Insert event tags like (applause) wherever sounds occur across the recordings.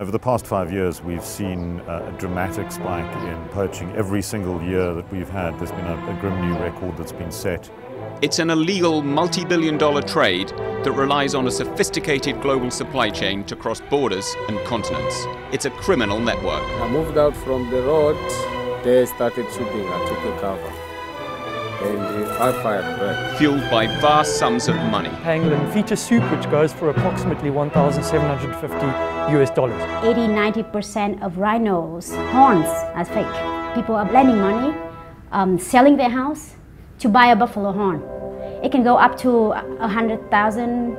Over the past five years, we've seen uh, a dramatic spike in poaching. Every single year that we've had, there's been a, a grim new record that's been set. It's an illegal multi billion dollar trade that relies on a sophisticated global supply chain to cross borders and continents. It's a criminal network. I moved out from the road, they started shooting, I took a cover. And I fired back. Fueled by vast sums of money. Pangolin feature soup, which goes for approximately 1,750 US dollars. 80 90% of rhinos' horns are fake. People are lending money, um, selling their house to buy a buffalo horn. It can go up to 100,000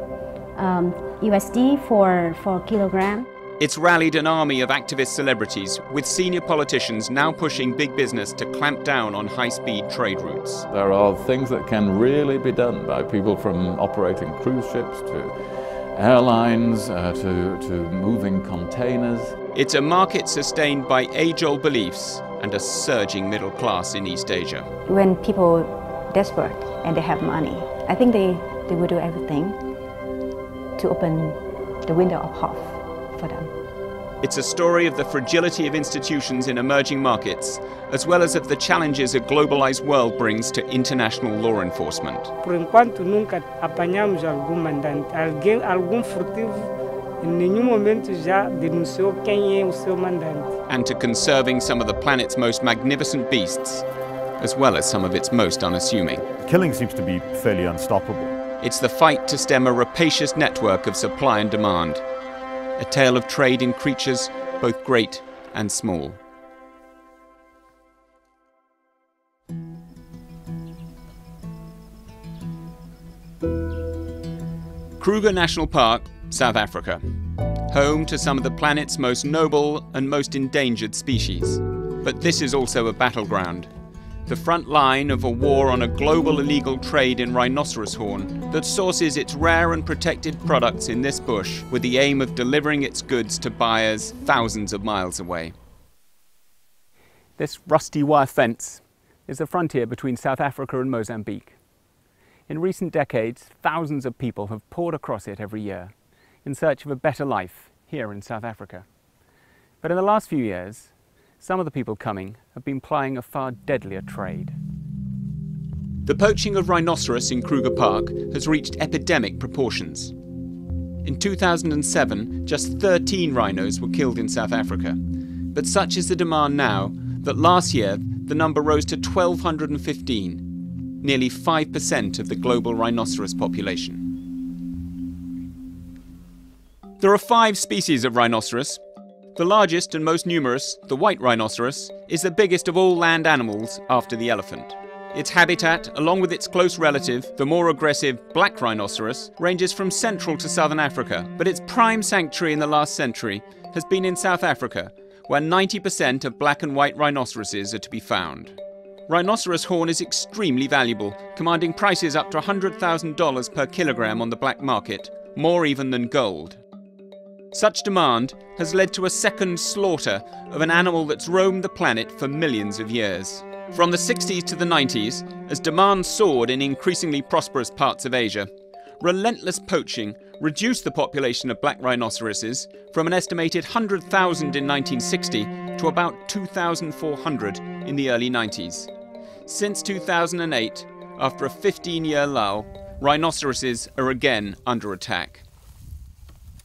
um, USD for, for a kilogram. It's rallied an army of activist celebrities, with senior politicians now pushing big business to clamp down on high speed trade routes. There are things that can really be done by people from operating cruise ships to airlines uh, to, to moving containers. It's a market sustained by age old beliefs and a surging middle class in East Asia. When people desperate and they have money, I think they, they will do everything to open the window of hope for them. It's a story of the fragility of institutions in emerging markets, as well as of the challenges a globalized world brings to international law enforcement. Por enquanto nunca apanhamos algum mandante, alguém, algum furtivo em nenhum momento já denunciou quem é o seu mandante. And to conserving some of the planet's most magnificent beasts, as well as some of its most unassuming. Killing seems to be fairly unstoppable. It's the fight to stem a rapacious network of supply and demand, a tale of trade in creatures both great and small. Kruger National Park, South Africa, home to some of the planet's most noble and most endangered species. But this is also a battleground, the front line of a war on a global illegal trade in rhinoceros horn that sources its rare and protected products in this bush with the aim of delivering its goods to buyers thousands of miles away. This rusty wire fence is the frontier between South Africa and Mozambique. In recent decades, thousands of people have poured across it every year in search of a better life here in South Africa. But in the last few years, some of the people coming have been plying a far deadlier trade. The poaching of rhinoceros in Kruger Park has reached epidemic proportions. In 2007, just 13 rhinos were killed in South Africa, but such is the demand now that last year the number rose to 1,215, nearly 5% of the global rhinoceros population. There are five species of rhinoceros. The largest and most numerous, the white rhinoceros, is the biggest of all land animals after the elephant. Its habitat, along with its close relative, the more aggressive black rhinoceros, ranges from central to southern Africa, but its prime sanctuary in the last century has been in South Africa, where 90% of black and white rhinoceroses are to be found. Rhinoceros horn is extremely valuable, commanding prices up to $100,000 per kilogram on the black market, more even than gold. Such demand has led to a second slaughter of an animal that's roamed the planet for millions of years. From the 60s to the 90s, as demand soared in increasingly prosperous parts of Asia, relentless poaching reduced the population of black rhinoceroses from an estimated 100,000 in 1960 to about 2,400 in the early 90s. Since 2008, after a 15 year lull, rhinoceroses are again under attack.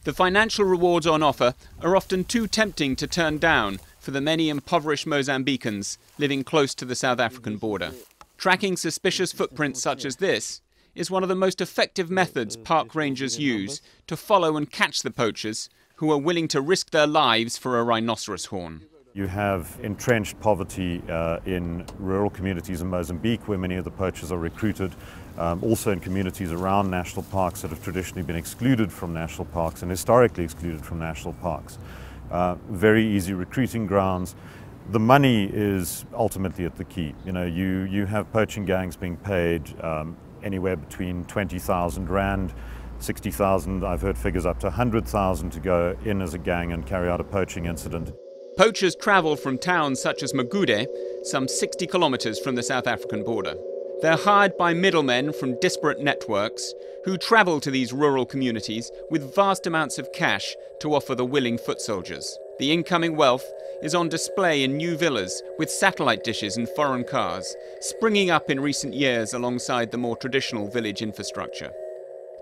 The financial rewards on offer are often too tempting to turn down for the many impoverished Mozambicans living close to the South African border. Tracking suspicious footprints such as this is one of the most effective methods park rangers use to follow and catch the poachers who are willing to risk their lives for a rhinoceros horn. You have entrenched poverty uh, in rural communities in Mozambique where many of the poachers are recruited, um, also in communities around national parks that have traditionally been excluded from national parks and historically excluded from national parks. Uh, very easy recruiting grounds. The money is ultimately at the key. You know, you, you have poaching gangs being paid um, anywhere between 20,000 Rand 60,000, I've heard figures up to 100,000 to go in as a gang and carry out a poaching incident. Poachers travel from towns such as Magude, some 60 kilometres from the South African border. They're hired by middlemen from disparate networks who travel to these rural communities with vast amounts of cash to offer the willing foot soldiers. The incoming wealth is on display in new villas with satellite dishes and foreign cars, springing up in recent years alongside the more traditional village infrastructure.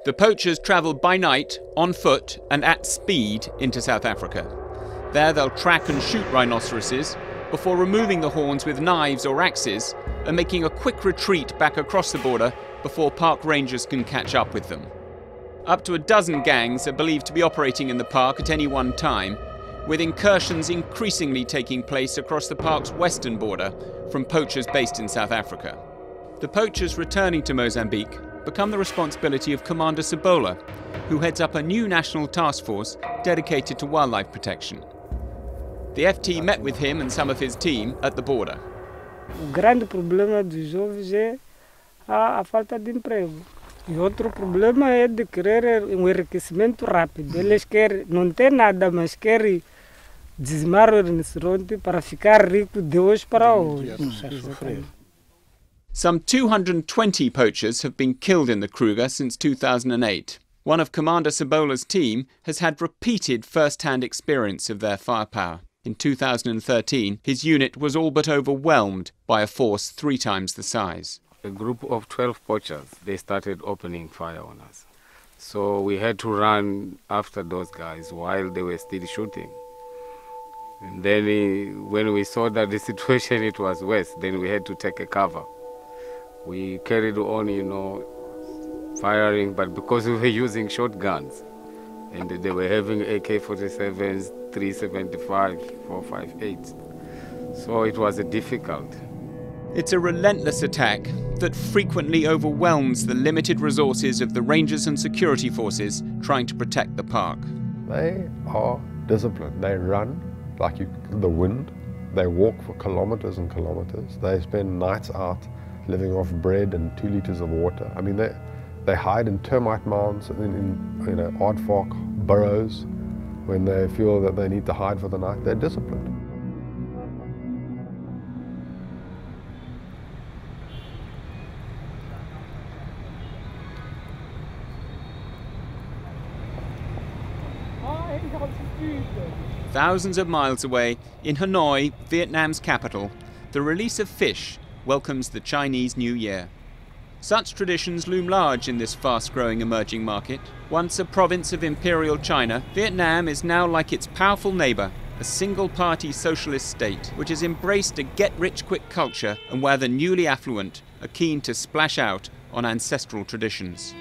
The poachers travel by night, on foot, and at speed into South Africa. There they'll track and shoot rhinoceroses before removing the horns with knives or axes and making a quick retreat back across the border before park rangers can catch up with them. Up to a dozen gangs are believed to be operating in the park at any one time, with incursions increasingly taking place across the park's western border from poachers based in South Africa. The poachers returning to Mozambique become the responsibility of Commander Sabola, who heads up a new national task force dedicated to wildlife protection. The FT met with him and some of his team at the border. Grande problema dos jovens é a, a falta de emprego. E outro problema é de querer um enriquecimento rápido. Eles querem, não tem nada, mas querem dizimar o rinoceronte para ficar rico de hoje para hoje. Some 220 poachers have been killed in the Kruger since 2008. One of Commander Sabola's team has had repeated first hand experience of their firepower. In 2013, his unit was all but overwhelmed by a force three times the size. A group of 12 poachers, they started opening fire on us. So we had to run after those guys while they were still shooting. And then eh, when we saw that the (laughs) situation it was worse, then we had to take a cover. We carried on, you know, firing, but because we were (laughs) using shotguns, and they were having AK-47s, 375, 458. So it was a difficult. It's a relentless attack that frequently overwhelms the limited resources of the rangers and security forces trying to protect the park. They are disciplined. They run like you, the wind. They walk for kilometers and kilometers. They spend nights out living off bread and two liters of water. I mean, they, they hide in termite mounds, in, in you know, aardvark burrows. When they feel that they need to hide for the night, they're disciplined. Thousands of miles away, in Hanoi, Vietnam's capital, the release of fish welcomes the Chinese New Year. Such traditions loom large in this fast growing emerging market. Once a province of Imperial China, Vietnam is now like its powerful neighbour, a single party socialist state which has embraced a get rich quick culture and where the newly affluent are keen to splash out on ancestral traditions.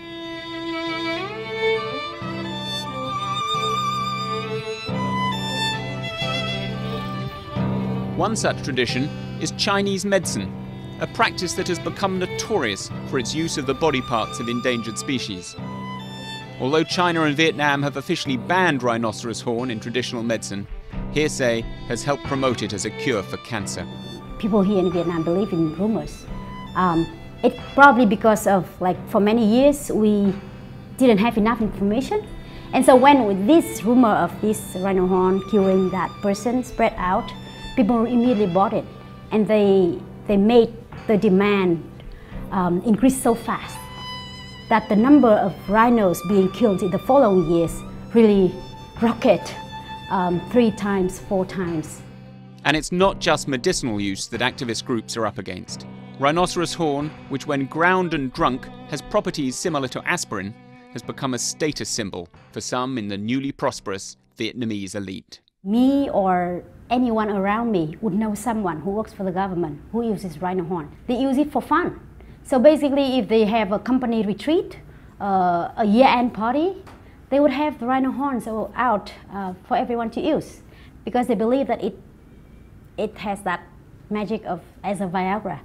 One such tradition is Chinese medicine, a practice that has become notorious for its use of the body parts of endangered species. Although China and Vietnam have officially banned rhinoceros horn in traditional medicine, hearsay has helped promote it as a cure for cancer. People here in Vietnam believe in rumors. Um, probably because of like for many years we didn't have enough information and so when this rumor of this rhino horn curing that person spread out people immediately bought it and they, they made the demand um, increase so fast that the number of rhinos being killed in the following years really rocket um, three times, four times. And it's not just medicinal use that activist groups are up against. Rhinoceros horn, which when ground and drunk has properties similar to aspirin, has become a status symbol for some in the newly prosperous Vietnamese elite. Me or anyone around me would know someone who works for the government who uses rhino horn. They use it for fun. So basically, if they have a company retreat, uh, a year-end party, they would have the rhino horns out uh, for everyone to use because they believe that it, it has that magic of as a Viagra.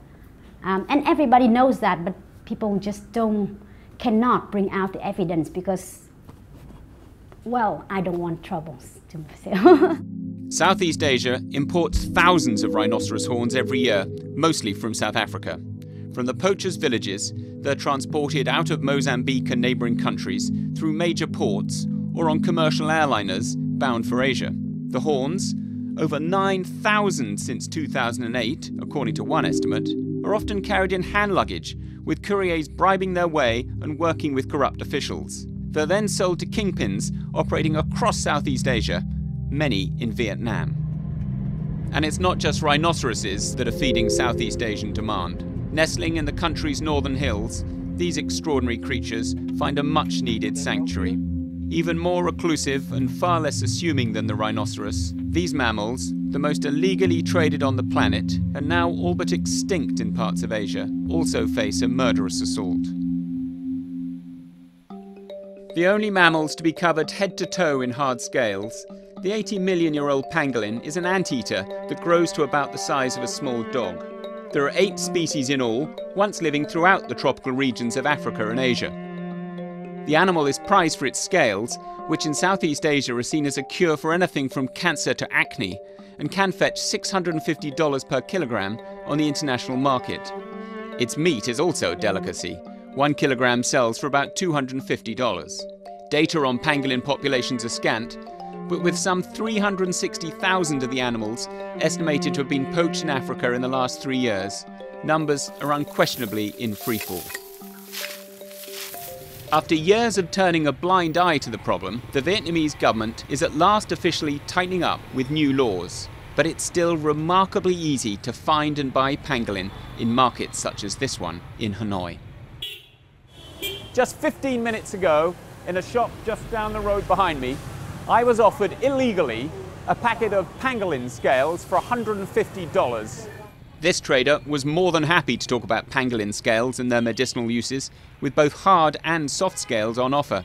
Um, and everybody knows that, but people just don't, cannot bring out the evidence because, well, I don't want troubles to. (laughs) Southeast Asia imports thousands of rhinoceros horns every year, mostly from South Africa. From the poachers' villages, they're transported out of Mozambique and neighbouring countries through major ports or on commercial airliners bound for Asia. The horns, over 9,000 since 2008, according to one estimate, are often carried in hand luggage, with couriers bribing their way and working with corrupt officials. They're then sold to kingpins operating across Southeast Asia, many in Vietnam. And it's not just rhinoceroses that are feeding Southeast Asian demand. Nestling in the country's northern hills, these extraordinary creatures find a much needed sanctuary. Even more reclusive and far less assuming than the rhinoceros, these mammals, the most illegally traded on the planet and now all but extinct in parts of Asia, also face a murderous assault. The only mammals to be covered head to toe in hard scales, the 80 million year old pangolin is an anteater that grows to about the size of a small dog. There are eight species in all, once living throughout the tropical regions of Africa and Asia. The animal is prized for its scales, which in Southeast Asia are seen as a cure for anything from cancer to acne, and can fetch $650 per kilogram on the international market. Its meat is also a delicacy. One kilogram sells for about $250. Data on pangolin populations are scant, but with some 360,000 of the animals estimated to have been poached in Africa in the last three years, numbers are unquestionably in freefall. After years of turning a blind eye to the problem, the Vietnamese government is at last officially tightening up with new laws. But it's still remarkably easy to find and buy pangolin in markets such as this one in Hanoi. Just 15 minutes ago, in a shop just down the road behind me, I was offered illegally a packet of pangolin scales for $150. This trader was more than happy to talk about pangolin scales and their medicinal uses, with both hard and soft scales on offer.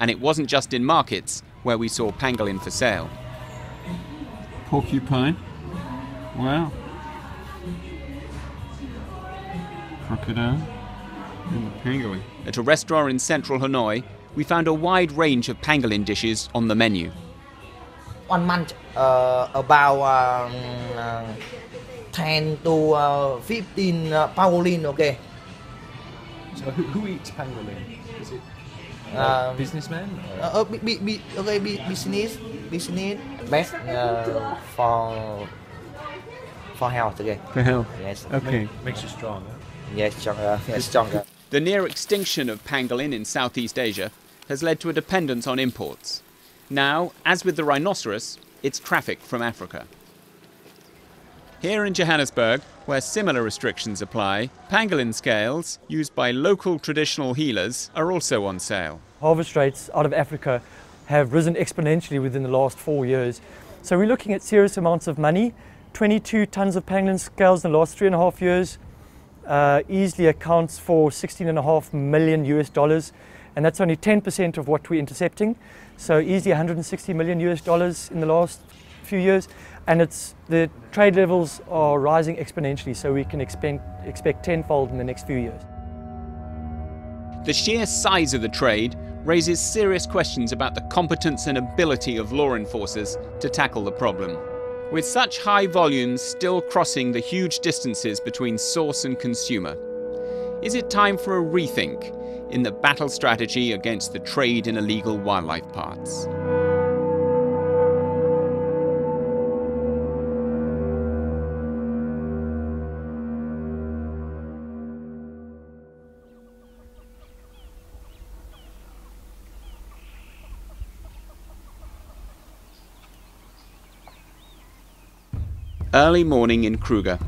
And it wasn't just in markets where we saw pangolin for sale. Porcupine. Wow. Crocodile. And the pangolin. At a restaurant in central Hanoi, we found a wide range of pangolin dishes on the menu. One month, uh, about um, uh, 10 to uh, 15 uh, pangolin, okay. So who, who eats pangolin? Is it uh, Um, businessmen? Uh, uh, bi- bi- bi- okay, bi- business, business, best uh, for for health, okay. For health. Yes. Okay. Makes you stronger. Yes, stronger. Yes, stronger. The near extinction of pangolin in Southeast Asia has led to a dependence on imports. Now, as with the rhinoceros, it's trafficked from Africa. Here in Johannesburg, where similar restrictions apply, pangolin scales, used by local traditional healers, are also on sale. Harvest rates out of Africa have risen exponentially within the last four years. So we're looking at serious amounts of money. 22 tons of pangolin scales in the last three and a half years uh, easily accounts for 16.5 million US dollars, and that's only 10% of what we're intercepting. So easily 160 million US dollars in the last few years, and it's the trade levels are rising exponentially. So we can expect expect tenfold in the next few years. The sheer size of the trade raises serious questions about the competence and ability of law enforcers to tackle the problem. With such high volumes still crossing the huge distances between source and consumer, is it time for a rethink in the battle strategy against the trade in illegal wildlife parts? Early morning in Kruger.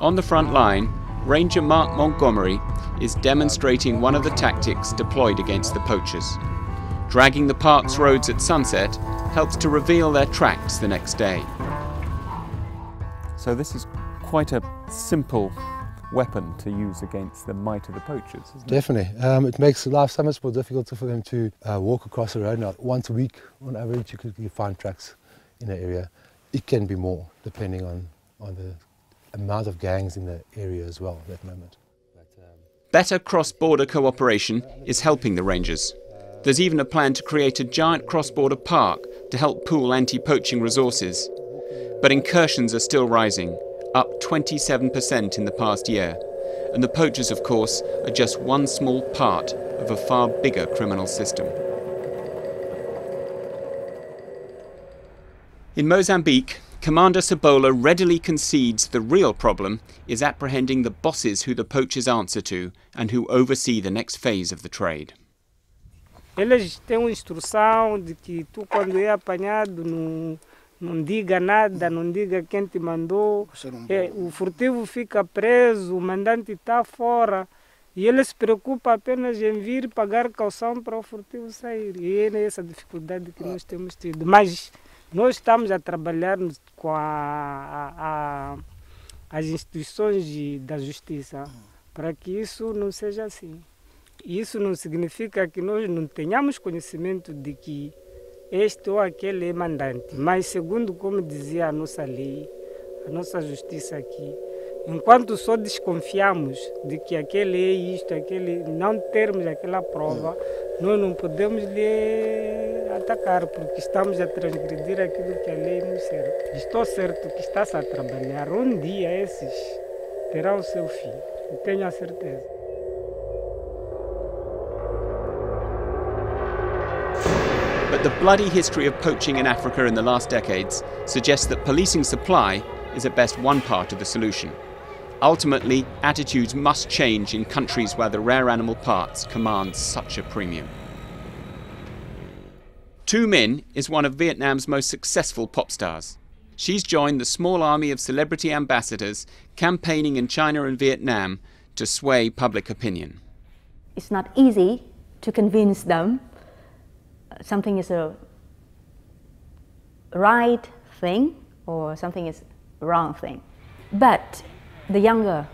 On the front line, Ranger Mark Montgomery is demonstrating one of the tactics deployed against the poachers. Dragging the park's roads at sunset helps to reveal their tracks the next day. So this is quite a simple weapon to use against the might of the poachers, isn't it? Definitely. Um, it makes life so much more difficult for them to uh, walk across the road. Now, once a week, on average, you could find tracks in the area. It can be more, depending on, on the amount of gangs in the area as well at that moment. Um, Better cross border cooperation is helping the Rangers. There's even a plan to create a giant cross border park to help pool anti poaching resources. But incursions are still rising, up 27% in the past year. and the poachers, of course, are just one small part of a far bigger criminal system. In Mozambique, Commander Sabola readily concedes the real problem is apprehending the bosses who the poachers answer to and who oversee the next phase of the trade. Eles têm uma instrução de que tu, quando é apanhado, não, não diga nada, não diga quem te mandou. É, o furtivo fica preso, o mandante está fora. E ele se preocupa apenas em vir pagar calção para o furtivo sair. E é essa dificuldade que nós temos tido. Mas nós estamos a trabalhar com a, a, a, as instituições de, da justiça para que isso não seja assim. Isso não significa que nós não tenhamos conhecimento de que este ou aquele é mandante, mas segundo como dizia a nossa lei, a nossa justiça aqui, enquanto só desconfiamos de que aquele é isto, aquele, não termos aquela prova, nós não podemos lhe porque estamos a transgredir aquilo que a lei nos serve. Estou certo que está-se a trabalhar, um dia esses o seu fim, tenho a certeza. But the bloody history of poaching in Africa in the last decades suggests that policing supply is at best one part of the solution. Ultimately, attitudes must change in countries where the rare animal parts command such a premium. Thu Minh is one of Vietnam's most successful pop stars. She's joined the small army of celebrity ambassadors campaigning in China and Vietnam to sway public opinion. It's not easy to convince them something is a right thing or something is wrong thing. But the younger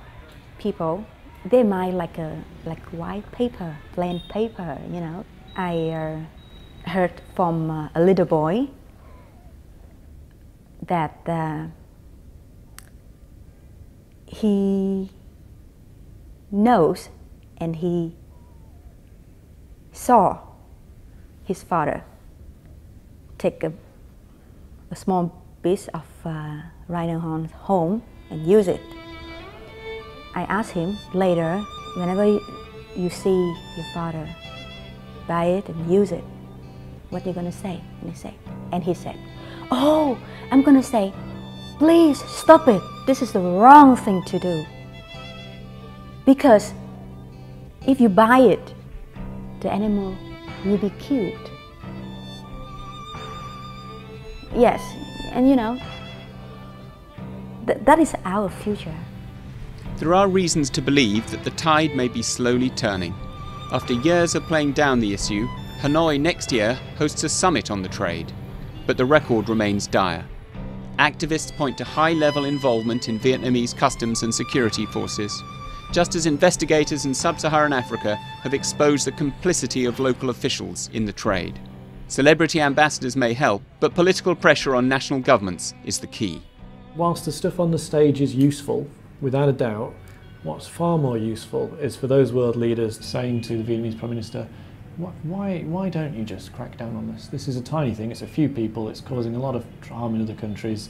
people, they might like a like white paper, plain paper. You know, I uh, heard from uh, a little boy that uh, he knows and he saw his father take a, a small piece of uh, rhino horn home and use it. I asked him later, whenever you see your father buy it and use it, what are you going to say? And he said, and he said, oh, I'm going to say, please stop it. This is the wrong thing to do. Because if you buy it, the animal will be killed. Yes, and you know, th that is our future. There are reasons to believe that the tide may be slowly turning. After years of playing down the issue, Hanoi next year hosts a summit on the trade. But the record remains dire. Activists point to high level involvement in Vietnamese customs and security forces, just as investigators in sub Saharan Africa have exposed the complicity of local officials in the trade. Celebrity ambassadors may help, but political pressure on national governments is the key. Whilst the stuff on the stage is useful, without a doubt, what's far more useful is for those world leaders saying to the Vietnamese Prime Minister, why, why don't you just crack down on this? This is a tiny thing, it's a few people, it's causing a lot of harm in other countries.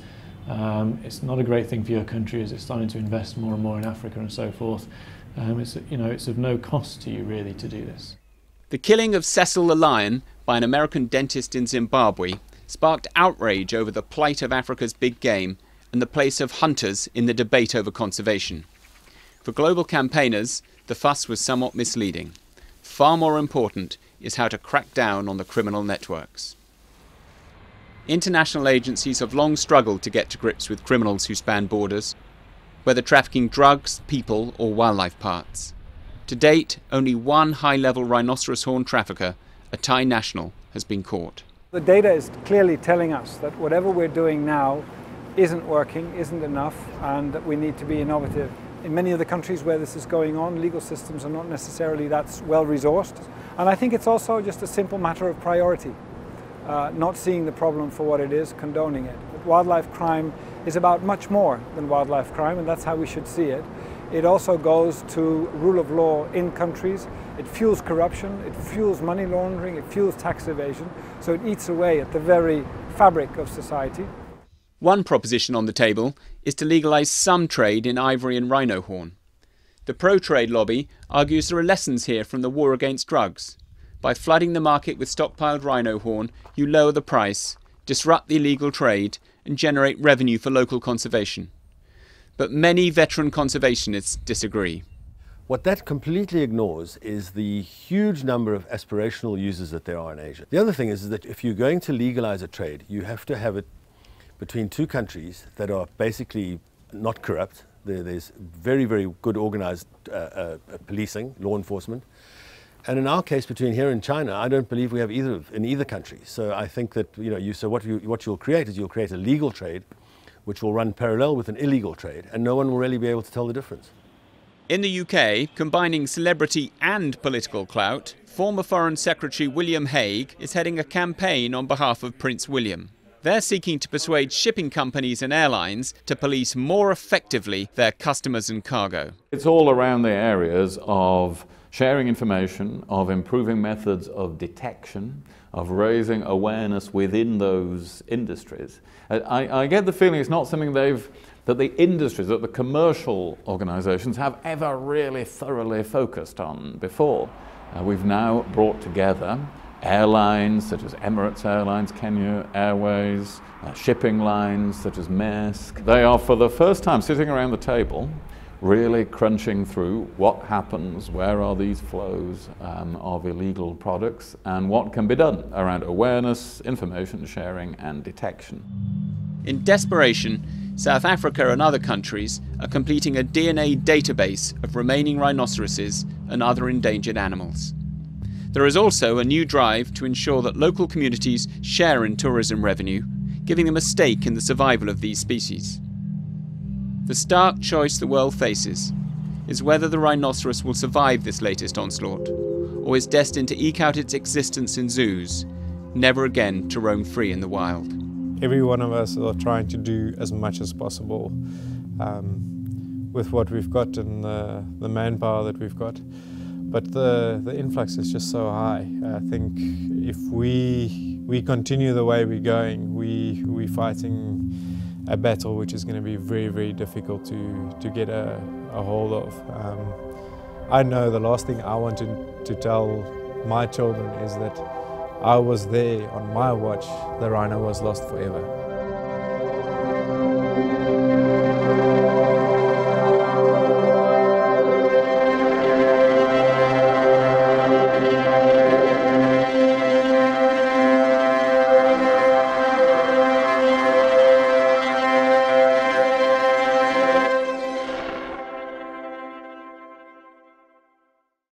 Um, it's not a great thing for your country as it's starting to invest more and more in Africa and so forth. Um, it's, you know, it's of no cost to you really to do this. The killing of Cecil the lion by an American dentist in Zimbabwe sparked outrage over the plight of Africa's big game and the place of hunters in the debate over conservation. For global campaigners, the fuss was somewhat misleading. Far more important is how to crack down on the criminal networks. International agencies have long struggled to get to grips with criminals who span borders, whether trafficking drugs, people, or wildlife parts. To date, only one high level rhinoceros horn trafficker, a Thai national, has been caught. The data is clearly telling us that whatever we're doing now isn't working, isn't enough, and that we need to be innovative. In many of the countries where this is going on, legal systems are not necessarily that well resourced. And I think it's also just a simple matter of priority uh, not seeing the problem for what it is, condoning it. But wildlife crime is about much more than wildlife crime, and that's how we should see it. It also goes to rule of law in countries. It fuels corruption, it fuels money laundering, it fuels tax evasion, so it eats away at the very fabric of society. One proposition on the table is to legalise some trade in ivory and rhino horn. The pro trade lobby argues there are lessons here from the war against drugs. By flooding the market with stockpiled rhino horn, you lower the price, disrupt the illegal trade, and generate revenue for local conservation. But many veteran conservationists disagree. What that completely ignores is the huge number of aspirational users that there are in Asia. The other thing is, is that if you're going to legalize a trade, you have to have it between two countries that are basically not corrupt. There's very, very good organized uh, uh, policing, law enforcement. And in our case, between here and China, I don't believe we have either in either country. So I think that you know, you, so what, you, what you'll create is you'll create a legal trade, which will run parallel with an illegal trade, and no one will really be able to tell the difference. In the UK, combining celebrity and political clout, former Foreign Secretary William Hague is heading a campaign on behalf of Prince William. They're seeking to persuade shipping companies and airlines to police more effectively their customers and cargo. It's all around the areas of sharing information, of improving methods of detection, of raising awareness within those industries. I, I get the feeling it's not something they've that the industries, that the commercial organizations have ever really thoroughly focused on before. Uh, we've now brought together airlines such as Emirates Airlines, Kenya Airways, uh, shipping lines such as Maersk. They are for the first time sitting around the table really crunching through what happens, where are these flows um, of illegal products, and what can be done around awareness, information sharing, and detection. In desperation, South Africa and other countries are completing a DNA database of remaining rhinoceroses and other endangered animals. There is also a new drive to ensure that local communities share in tourism revenue, giving them a stake in the survival of these species. The stark choice the world faces is whether the rhinoceros will survive this latest onslaught, or is destined to eke out its existence in zoos, never again to roam free in the wild. Every one of us are trying to do as much as possible um, with what we've got and the, the manpower that we've got. But the, the influx is just so high. I think if we, we continue the way we're going, we, we're fighting a battle which is going to be very, very difficult to, to get a, a hold of. Um, I know the last thing I want to, to tell my children is that I was there on my watch, the rhino was lost forever.